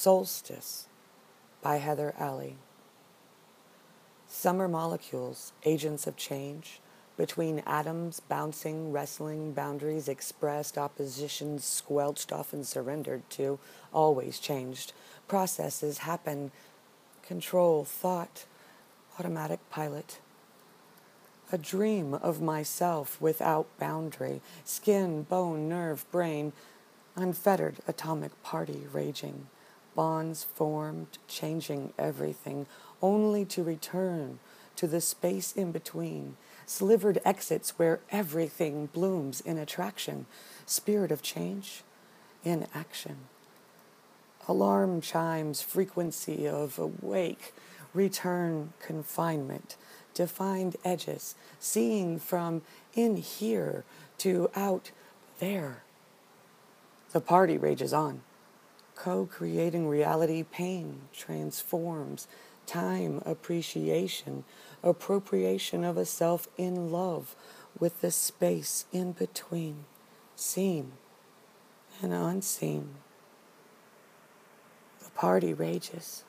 Solstice by Heather Alley. Summer molecules, agents of change, between atoms, bouncing, wrestling, boundaries expressed, oppositions squelched, often surrendered to, always changed. Processes happen, control, thought, automatic pilot. A dream of myself without boundary, skin, bone, nerve, brain, unfettered atomic party raging bonds formed, changing everything, only to return to the space in between, slivered exits where everything blooms in attraction, spirit of change in action. Alarm chimes, frequency of awake, return confinement, defined edges, seeing from in here to out there. The party rages on co creating reality, pain transforms, time, appreciation, appropriation of a self in love with the space in between, seen and unseen. The party rages.